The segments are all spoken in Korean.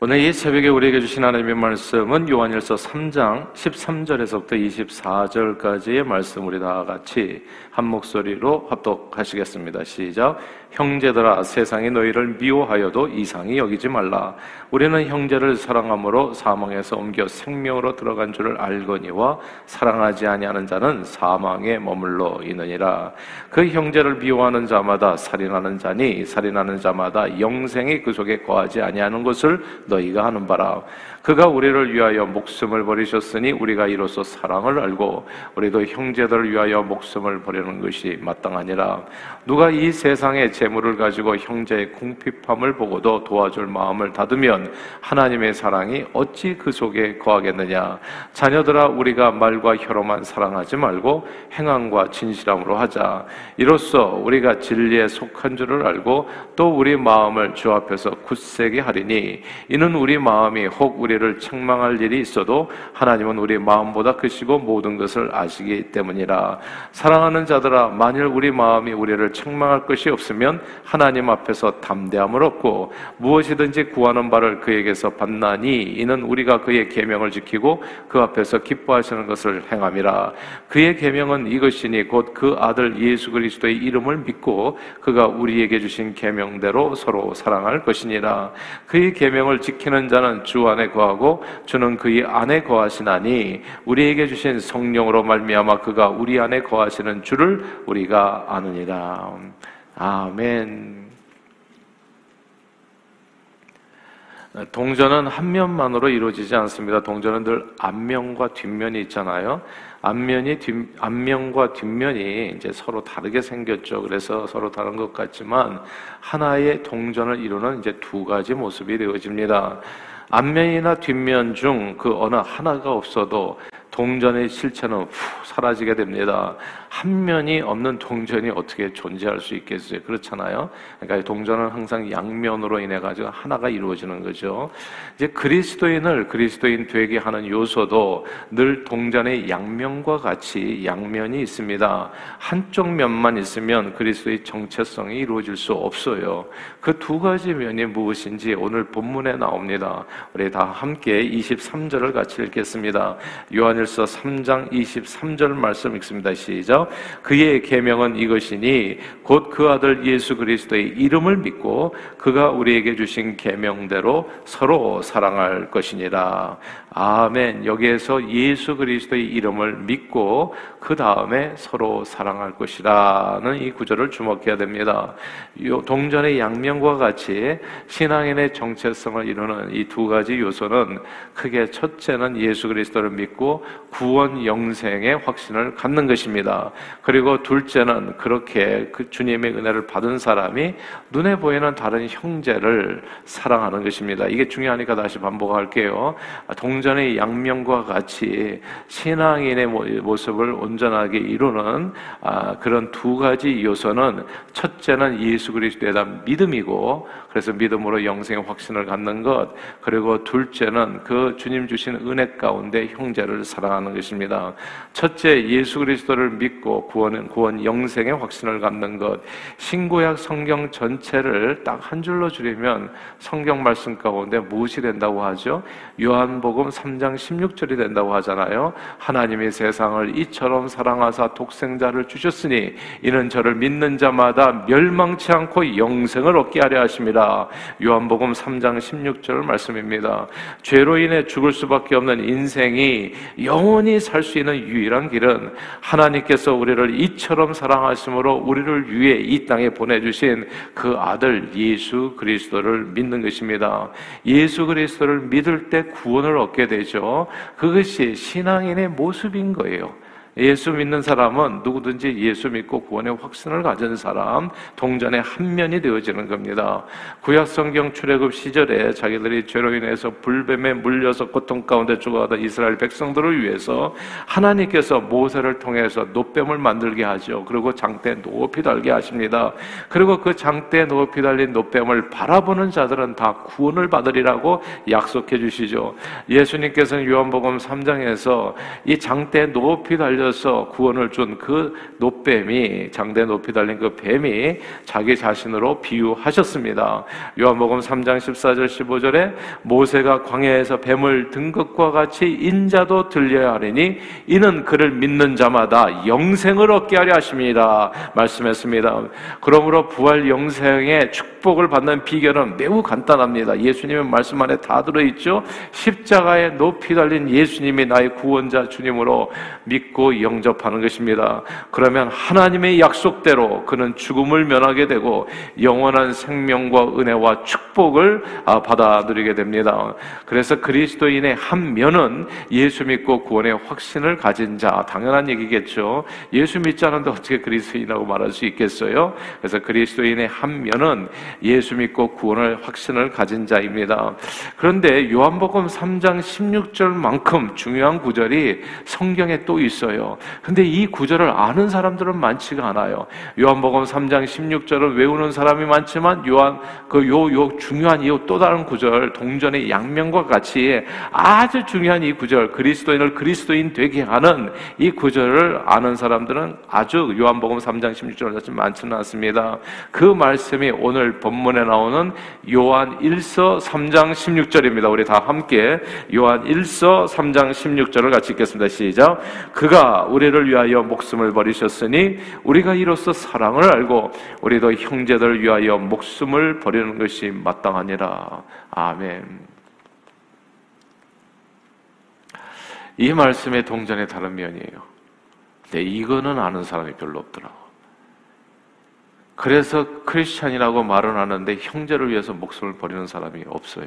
오늘 이 새벽에 우리에게 주신 하나님의 말씀은 요한일서 3장 13절에서부터 24절까지의 말씀 우리 다 같이 한 목소리로 합독하시겠습니다. 시작. 형제들아 세상이 너희를 미워하여도 이상히 여기지 말라. 우리는 형제를 사랑함으로 사망에서 옮겨 생명으로 들어간 줄을 알거니와 사랑하지 아니하는 자는 사망에 머물러 있느니라. 그 형제를 미워하는 자마다 살인하는 자니 살인하는 자마다 영생이 그 속에 거하지 아니하는 것을 너희가 하는 바라. 그가 우리를 위하여 목숨을 버리셨으니 우리가 이로써 사랑을 알고 우리도 형제들을 위하여 목숨을 버리는 것이 마땅하니라. 누가 이 세상의 재물을 가지고 형제의 궁핍함을 보고도 도와줄 마음을 닫으면 하나님의 사랑이 어찌 그 속에 거하겠느냐. 자녀들아 우리가 말과 혀로만 사랑하지 말고 행함과 진실함으로 하자. 이로써 우리가 진리에 속한 줄을 알고 또 우리 마음을 주 앞에서 굳세게 하리니 이는 우리 마음이 혹 우리 우리를 책망할 일이 있어도 하나님은 우리 마음보다 크시고 모든 것을 아시기 때문이라. 사랑하는 자들아, 만일 우리 마음이 우리를 책망할 것이 없으면 하나님 앞에서 담대함을 얻고 무엇이든지 구하는 바를 그에게서 받나니 이는 우리가 그의 계명을 지키고 그 앞에서 기뻐하시는 것을 행함이라. 그의 계명은 이것이니 곧 그 아들 예수 그리스도의 이름을 믿고 그가 우리에게 주신 계명대로 서로 사랑할 것이니라. 그의 계명을 지키는 자는 주 안에 거하 거하고 주는 그의 안에 거하시나니 우리에게 주신 성령으로 말미암아 그가 우리 안에 거하시는 줄을 우리가 아느니라. 아멘. 동전은 한 면만으로 이루어지지 않습니다. 동전은 늘 앞면과 뒷면이 있잖아요. 앞면이 뒷, 앞면과 뒷면이 이제 서로 다르게 생겼죠. 그래서 서로 다른 것 같지만 하나의 동전을 이루는 이제 두 가지 모습이 되어집니다. 앞면이나 뒷면 중 그 어느 하나가 없어도 동전의 실체는 후 사라지게 됩니다. 한 면이 없는 동전이 어떻게 존재할 수 있겠어요? 그렇잖아요. 그러니까 동전은 항상 양면으로 인해 가지고 하나가 이루어지는 거죠. 이제 그리스도인을 그리스도인 되게 하는 요소도 늘 동전의 양면과 같이 양면이 있습니다. 한쪽 면만 있으면 그리스도의 정체성이 이루어질 수 없어요. 그 두 가지 면이 무엇인지 오늘 본문에 나옵니다. 우리 다 함께 23절을 같이 읽겠습니다. 요한 일서 3장 23절 말씀 읽습니다. 시작. 그의 계명은 이것이니 곧 그 아들 예수 그리스도의 이름을 믿고 그가 우리에게 주신 계명대로 서로 사랑할 것이니라. 아멘. 여기에서 예수 그리스도의 이름을 믿고 그 다음에 서로 사랑할 것이라는 이 구절을 주목해야 됩니다. 동전의 양면과 같이 신앙인의 정체성을 이루는 이 두 가지 요소는 크게 첫째는 예수 그리스도를 믿고 구원 영생의 확신을 갖는 것입니다. 그리고 둘째는 그렇게 그 주님의 은혜를 받은 사람이 눈에 보이는 다른 형제를 사랑하는 것입니다. 이게 중요하니까 다시 반복할게요. 동전 동전의 양면과 같이 신앙인의 모습을 온전하게 이루는 아, 그런 두 가지 요소는 첫째는 예수 그리스도에 대한 믿음이고 그래서 믿음으로 영생의 확신을 갖는 것 그리고 둘째는 그 주님 주신 은혜 가운데 형제를 사랑하는 것입니다. 첫째 예수 그리스도를 믿고 구원 구원 영생의 확신을 갖는 것 신구약 성경 전체를 딱 한 줄로 줄이면 성경 말씀 가운데 무엇이 된다고 하죠? 요한복음 3장 16절이 된다고 하잖아요. 하나님이 세상을 이처럼 사랑하사 독생자를 주셨으니 이는 저를 믿는 자마다 멸망치 않고 영생을 얻게 하려 하십니다. 요한복음 3장 16절 말씀입니다. 죄로 인해 죽을 수밖에 없는 인생이 영원히 살 수 있는 유일한 길은 하나님께서 우리를 이처럼 사랑하심으로 우리를 위해 이 땅에 보내주신 그 아들 예수 그리스도를 믿는 것입니다. 예수 그리스도를 믿을 때 구원을 얻게 되죠. 그것이 신앙인의 모습인 거예요. 예수 믿는 사람은 누구든지 예수 믿고 구원의 확신을 가진 사람, 동전의 한 면이 되어지는 겁니다. 구약 성경 출애굽 시절에 자기들이 죄로 인해서 불뱀에 물려서 고통 가운데 죽어가던 이스라엘 백성들을 위해서 하나님께서 모세를 통해서 노뱀을 만들게 하죠. 그리고 장대 높이 달게 하십니다. 그리고 그 장대 높이 달린 노뱀을 바라보는 자들은 다 구원을 받으리라고 약속해 주시죠. 예수님께서는 요한복음 3장에서 이 장대 높이 달려 돌려서 구원을 준 그 노뱀이 장대 높이 달린 그 뱀이 자기 자신으로 비유하셨습니다. 요한복음 3장 14절 15절에 모세가 광야에서 뱀을 든 것과 같이 인자도 들려야 하리니 이는 그를 믿는 자마다 영생을 얻게 하려 하십니다. 말씀했습니다. 그러므로 부활 영생의 축복을 받는 비결은 매우 간단합니다. 예수님의 말씀 안에 다 들어있죠. 십자가에 높이 달린 예수님이 나의 구원자 주님으로 믿고 영접하는 것입니다. 그러면 하나님의 약속대로 그는 죽음을 면하게 되고 영원한 생명과 은혜와 축복을 아, 받아 누리게 됩니다. 그래서 그리스도인의 한 면은 예수 믿고 구원의 확신을 가진 자, 당연한 얘기겠죠. 예수 믿지 않은데 어떻게 그리스도인이라고 말할 수 있겠어요? 그래서 그리스도인의 한 면은 예수 믿고 구원을 확신을 가진 자입니다. 그런데 요한복음 3장 16절만큼 중요한 구절이 성경에 또 있어요. 근데 이 구절을 아는 사람들은 많지가 않아요. 요한복음 3장 16절을 외우는 사람이 많지만 요한 그요요 중요한 이 또 다른 구절 동전의 양면과 같이 아주 중요한 이 구절 그리스도인을 그리스도인 되게 하는 이 구절을 아는 사람들은 아주 요한복음 3장 16절을 같이 많지는 않습니다. 그 말씀이 오늘 본문에 나오는 요한 1서 3장 16절입니다. 우리 다 함께 요한 1서 3장 16절을 같이 읽겠습니다. 시작. 그가 우리를 위하여 목숨을 버리셨으니 우리가 이로써 사랑을 알고 우리도 형제들 위하여 목숨을 버리는 것이 마땅하니라. 아멘. 이 말씀의 동전의 다른 면이에요. 근데 이거는 아는 사람이 별로 없더라고. 그래서 크리스찬이라고 말은 하는데 형제를 위해서 목숨을 버리는 사람이 없어요.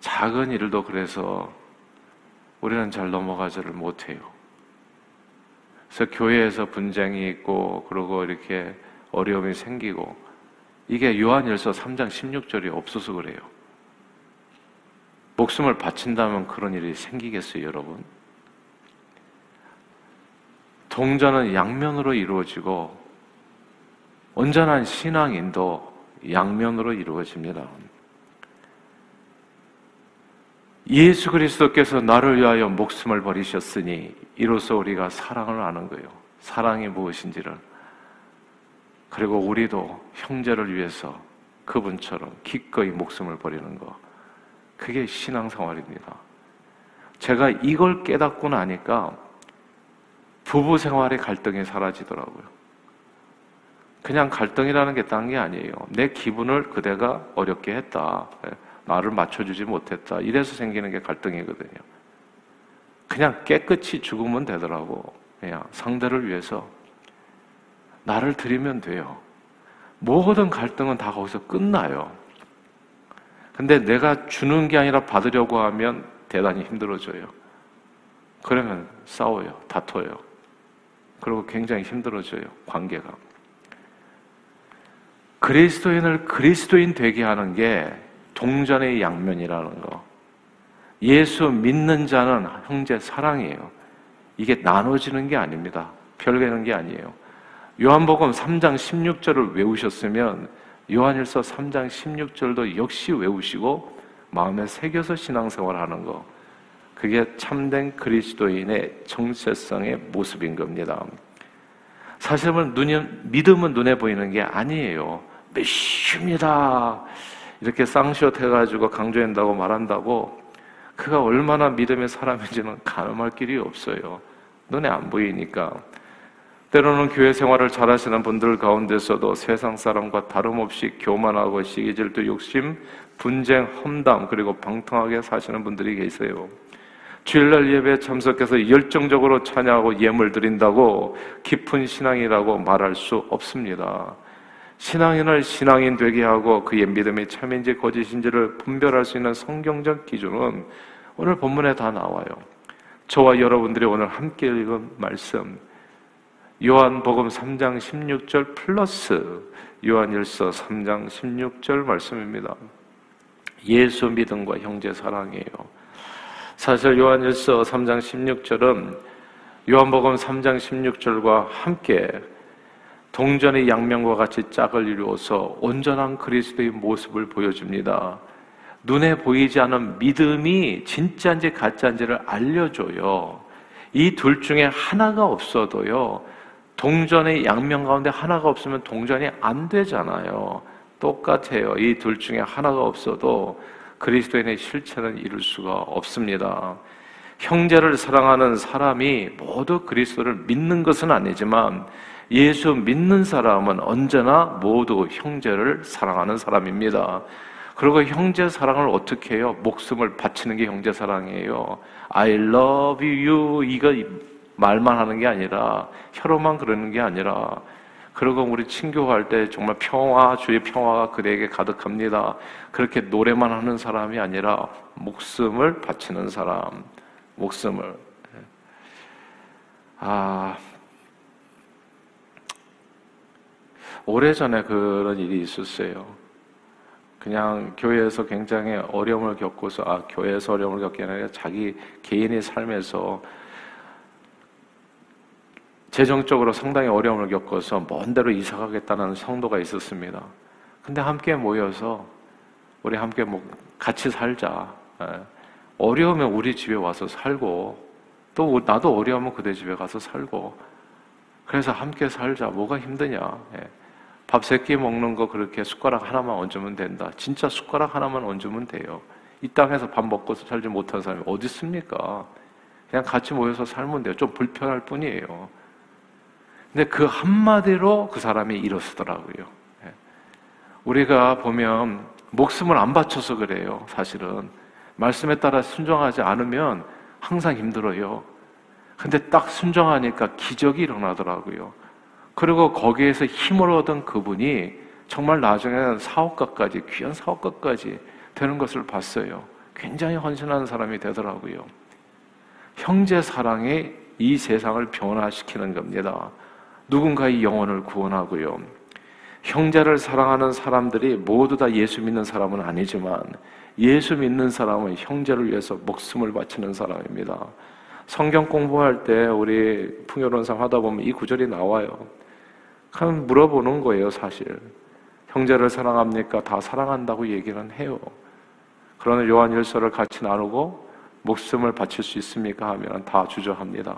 작은 일도 그래서 우리는 잘 넘어가지를 못해요. 그래서 교회에서 분쟁이 있고 그러고 이렇게 어려움이 생기고 이게 요한일서 3장 16절이 없어서 그래요. 목숨을 바친다면 그런 일이 생기겠어요, 여러분? 동전은 양면으로 이루어지고 온전한 신앙인도 양면으로 이루어집니다. 예수 그리스도께서 나를 위하여 목숨을 버리셨으니 이로써 우리가 사랑을 아는 거예요. 사랑이 무엇인지를. 그리고 우리도 형제를 위해서 그분처럼 기꺼이 목숨을 버리는 거. 그게 신앙생활입니다. 제가 이걸 깨닫고 나니까 부부 생활의 갈등이 사라지더라고요. 그냥 갈등이라는 게 딴 게 아니에요. 내 기분을 그대가 어렵게 했다. 나를 맞춰주지 못했다. 이래서 생기는 게 갈등이거든요. 그냥 깨끗이 죽으면 되더라고. 그냥 상대를 위해서 나를 드리면 돼요. 모든 갈등은 다 거기서 끝나요. 근데 내가 주는 게 아니라 받으려고 하면 대단히 힘들어져요. 그러면 싸워요. 다퉈요. 그리고 굉장히 힘들어져요. 관계가. 그리스도인을 그리스도인 되게 하는 게 동전의 양면이라는 거. 예수 믿는 자는 형제 사랑이에요. 이게 나눠지는 게 아닙니다. 별개는 게 아니에요. 요한복음 3장 16절을 외우셨으면 요한일서 3장 16절도 역시 외우시고 마음에 새겨서 신앙생활 하는 거. 그게 참된 그리스도인의 정체성의 모습인 겁니다. 사실은 눈이, 믿음은 눈에 보이는 게 아니에요. 몇십니다. 이렇게 쌍시옷 해가지고 강조한다고 말한다고 그가 얼마나 믿음의 사람인지는 가늠할 길이 없어요. 눈에 안 보이니까. 때로는 교회 생활을 잘하시는 분들 가운데서도 세상 사람과 다름없이 교만하고 시기 질투, 욕심, 분쟁, 험담 그리고 방탕하게 사시는 분들이 계세요. 주일날 예배에 참석해서 열정적으로 찬양하고 예물 드린다고 깊은 신앙이라고 말할 수 없습니다. 신앙인을 신앙인 되게 하고 그의 믿음이 참인지 거짓인지를 분별할 수 있는 성경적 기준은 오늘 본문에 다 나와요. 저와 여러분들이 오늘 함께 읽은 말씀, 요한복음 3장 16절 플러스 요한일서 3장 16절 말씀입니다. 예수 믿음과 형제 사랑이에요. 사실 요한일서 3장 16절은 요한복음 3장 16절과 함께 동전의 양면과 같이 짝을 이루어서 온전한 그리스도의 모습을 보여줍니다. 눈에 보이지 않은 믿음이 진짜인지 가짜인지를 알려줘요. 이 둘 중에 하나가 없어도요, 동전의 양면 가운데 하나가 없으면 동전이 안 되잖아요. 똑같아요. 이 둘 중에 하나가 없어도 그리스도인의 실체는 이룰 수가 없습니다. 형제를 사랑하는 사람이 모두 그리스도를 믿는 것은 아니지만 예수 믿는 사람은 언제나 모두 형제를 사랑하는 사람입니다. 그리고 형제 사랑을 어떻게 해요? 목숨을 바치는 게 형제 사랑이에요. I love you 이거 말만 하는 게 아니라 혀로만 그러는 게 아니라 그리고 우리 친교할 때 정말 평화 주의 평화가 그대에게 가득합니다. 그렇게 노래만 하는 사람이 아니라 목숨을 바치는 사람, 목숨을 아 오래전에 그런 일이 있었어요. 그냥 교회에서 굉장히 어려움을 겪고서, 아, 교회에서 어려움을 겪기 아니라 자기 개인의 삶에서 재정적으로 상당히 어려움을 겪어서 먼 데로 이사 가겠다는 성도가 있었습니다. 근데 함께 모여서 우리 함께 뭐 같이 살자. 예. 어려우면 우리 집에 와서 살고 또 나도 어려우면 그대 집에 가서 살고 그래서 함께 살자. 뭐가 힘드냐? 예. 밥세 끼 먹는 거 그렇게 숟가락 하나만 얹으면 된다. 진짜 숟가락 하나만 얹으면 돼요. 이 땅에서 밥 먹고 살지 못한 사람이 어디 있습니까? 그냥 같이 모여서 살면 돼요. 좀 불편할 뿐이에요. 근데 그 한마디로 그 사람이 일어서더라고요. 예. 우리가 보면 목숨을 안 바쳐서 그래요. 사실은 말씀에 따라 순종하지 않으면 항상 힘들어요. 근데 딱 순종하니까 기적이 일어나더라고요. 그리고 거기에서 힘을 얻은 그분이 정말 나중에는 사업가까지, 귀한 사업가까지 되는 것을 봤어요. 굉장히 헌신하는 사람이 되더라고요. 형제 사랑이 이 세상을 변화시키는 겁니다. 누군가의 영혼을 구원하고요. 형제를 사랑하는 사람들이 모두 다 예수 믿는 사람은 아니지만 예수 믿는 사람은 형제를 위해서 목숨을 바치는 사람입니다. 성경 공부할 때 우리 풍요론상 하다 보면 이 구절이 나와요. 그럼 물어보는 거예요, 사실. 형제를 사랑합니까? 다 사랑한다고 얘기는 해요. 그러나 요한 일서를 같이 나누고 목숨을 바칠 수 있습니까? 하면 다 주저합니다.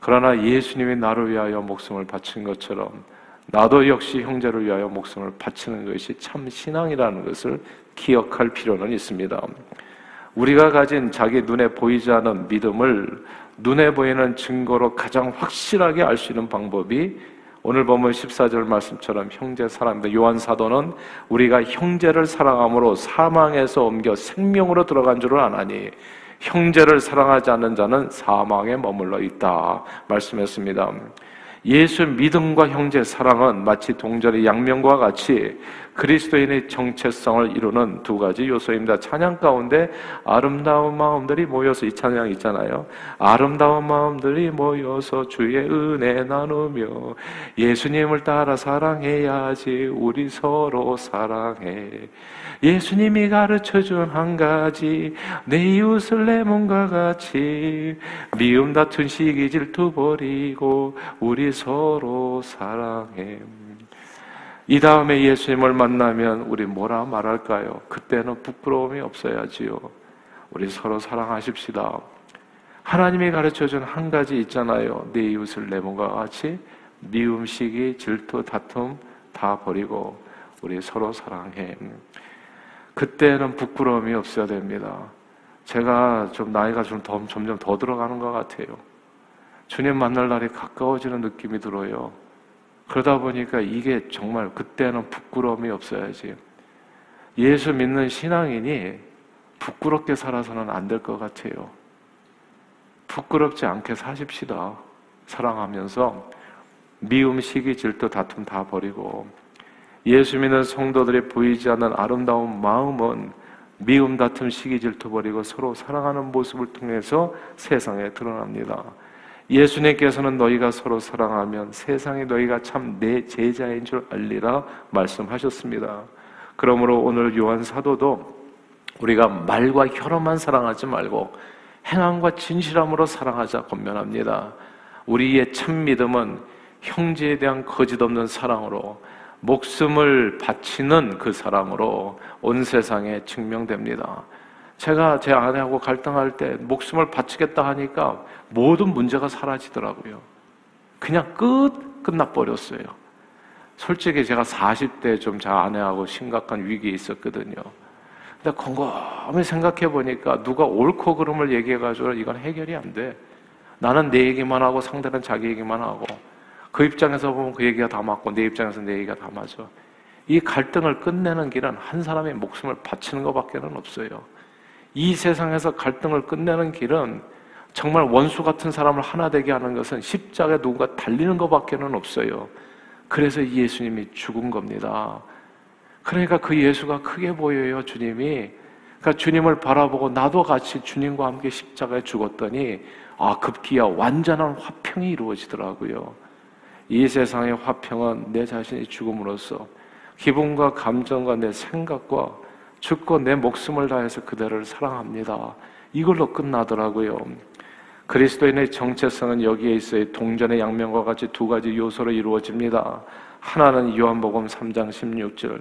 그러나 예수님이 나를 위하여 목숨을 바친 것처럼 나도 역시 형제를 위하여 목숨을 바치는 것이 참 신앙이라는 것을 기억할 필요는 있습니다. 우리가 가진 자기 눈에 보이지 않은 믿음을 눈에 보이는 증거로 가장 확실하게 알 수 있는 방법이 오늘 보면 14절 말씀처럼 형제 사랑입니다. 요한 사도는 우리가 형제를 사랑함으로 사망에서 옮겨 생명으로 들어간 줄을 아나니 형제를 사랑하지 않는 자는 사망에 머물러 있다 말씀했습니다. 예수 믿음과 형제 사랑은 마치 동전의 양면과 같이 그리스도인의 정체성을 이루는 두 가지 요소입니다. 찬양 가운데 아름다운 마음들이 모여서 이 찬양 있잖아요. 아름다운 마음들이 모여서 주의 은혜 나누며 예수님을 따라 사랑해야지 우리 서로 사랑해. 예수님이 가르쳐 준 한 가지 내 이웃을 내 몸과 같이 미움 다툰 시기 질투 버리고 우리 서로 사랑해. 이 다음에 예수님을 만나면 우리 뭐라 말할까요? 그때는 부끄러움이 없어야지요. 우리 서로 사랑하십시다. 하나님이 가르쳐 준 한 가지 있잖아요. 내 이웃을 내 몸과 같이 미움, 시기, 질투, 다툼 다 버리고 우리 서로 사랑해. 그때는 부끄러움이 없어야 됩니다. 제가 좀 나이가 좀 더, 점점 더 들어가는 것 같아요. 주님 만날 날이 가까워지는 느낌이 들어요. 그러다 보니까 이게 정말 그때는 부끄러움이 없어야지. 예수 믿는 신앙인이 부끄럽게 살아서는 안 될 것 같아요. 부끄럽지 않게 사십시다. 사랑하면서 미움, 시기, 질투, 다툼 다 버리고 예수 믿는 성도들이 보이지 않는 아름다운 마음은 미움, 다툼, 시기, 질투 버리고 서로 사랑하는 모습을 통해서 세상에 드러납니다. 예수님께서는 너희가 서로 사랑하면 세상에 너희가 참 내 제자인 줄 알리라 말씀하셨습니다. 그러므로 오늘 요한 사도도 우리가 말과 혀로만 사랑하지 말고 행함과 진실함으로 사랑하자 권면합니다. 우리의 참 믿음은 형제에 대한 거짓 없는 사랑으로 목숨을 바치는 그 사랑으로 온 세상에 증명됩니다. 제가 제 아내하고 갈등할 때 목숨을 바치겠다 하니까 모든 문제가 사라지더라고요. 그냥 끝 끝나버렸어요. 솔직히 제가 40대 좀 제 아내하고 심각한 위기에 있었거든요. 근데 곰곰이 생각해 보니까 누가 옳고 그름을 얘기해 가지고 이건 해결이 안 돼. 나는 내 얘기만 하고 상대는 자기 얘기만 하고 그 입장에서 보면 그 얘기가 다 맞고 내 입장에서 내 얘기가 다 맞아. 이 갈등을 끝내는 길은 한 사람의 목숨을 바치는 것밖에는 없어요. 이 세상에서 갈등을 끝내는 길은 정말 원수 같은 사람을 하나 되게 하는 것은 십자가에 누군가 달리는 것밖에는 없어요. 그래서 예수님이 죽은 겁니다. 그러니까 그 예수가 크게 보여요, 주님이. 그러니까 주님을 바라보고 나도 같이 주님과 함께 십자가에 죽었더니 아, 급기야 완전한 화평이 이루어지더라고요. 이 세상의 화평은 내 자신이 죽음으로써 기분과 감정과 내 생각과 죽고 내 목숨을 다해서 그대를 사랑합니다. 이걸로 끝나더라고요. 그리스도인의 정체성은 여기에 있어요. 동전의 양면과 같이 두 가지 요소로 이루어집니다. 하나는 요한복음 3장 16절.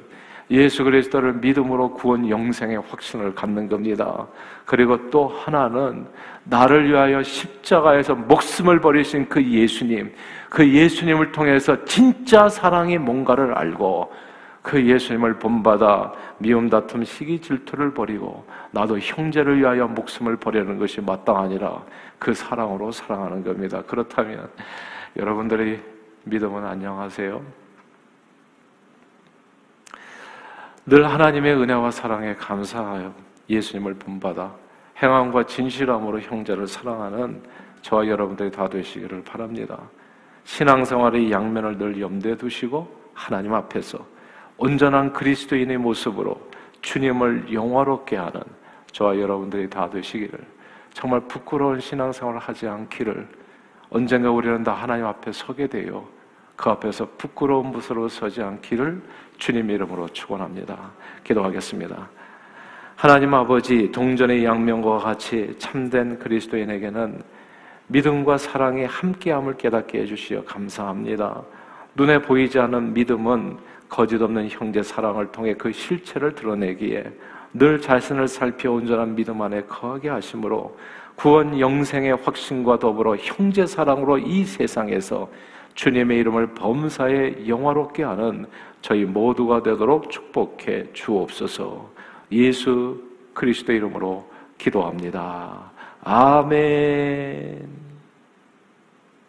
예수 그리스도를 믿음으로 구원 영생의 확신을 갖는 겁니다. 그리고 또 하나는 나를 위하여 십자가에서 목숨을 버리신 그 예수님, 그 예수님을 통해서 진짜 사랑이 뭔가를 알고 그 예수님을 본받아 미움 다툼 시기 질투를 버리고 나도 형제를 위하여 목숨을 버리는 것이 마땅하니라 그 사랑으로 사랑하는 겁니다. 그렇다면 여러분들이 믿음은 안녕하세요. 늘 하나님의 은혜와 사랑에 감사하여 예수님을 본받아 행함과 진실함으로 형제를 사랑하는 저와 여러분들이 다 되시기를 바랍니다. 신앙생활의 양면을 늘 염두에 두시고 하나님 앞에서 온전한 그리스도인의 모습으로 주님을 영화롭게 하는 저와 여러분들이 다 되시기를 정말 부끄러운 신앙생활을 하지 않기를 언젠가 우리는 다 하나님 앞에 서게 되어 그 앞에서 부끄러운 무서로 서지 않기를 주님 이름으로 축원합니다. 기도하겠습니다. 하나님 아버지 동전의 양면과 같이 참된 그리스도인에게는 믿음과 사랑이 함께함을 깨닫게 해주시어 감사합니다. 눈에 보이지 않는 믿음은 거짓 없는 형제 사랑을 통해 그 실체를 드러내기에 늘 자신을 살펴 온전한 믿음 안에 거하게 하심으로 구원 영생의 확신과 더불어 형제 사랑으로 이 세상에서 주님의 이름을 범사에 영화롭게 하는 저희 모두가 되도록 축복해 주옵소서. 예수 그리스도 이름으로 기도합니다. 아멘.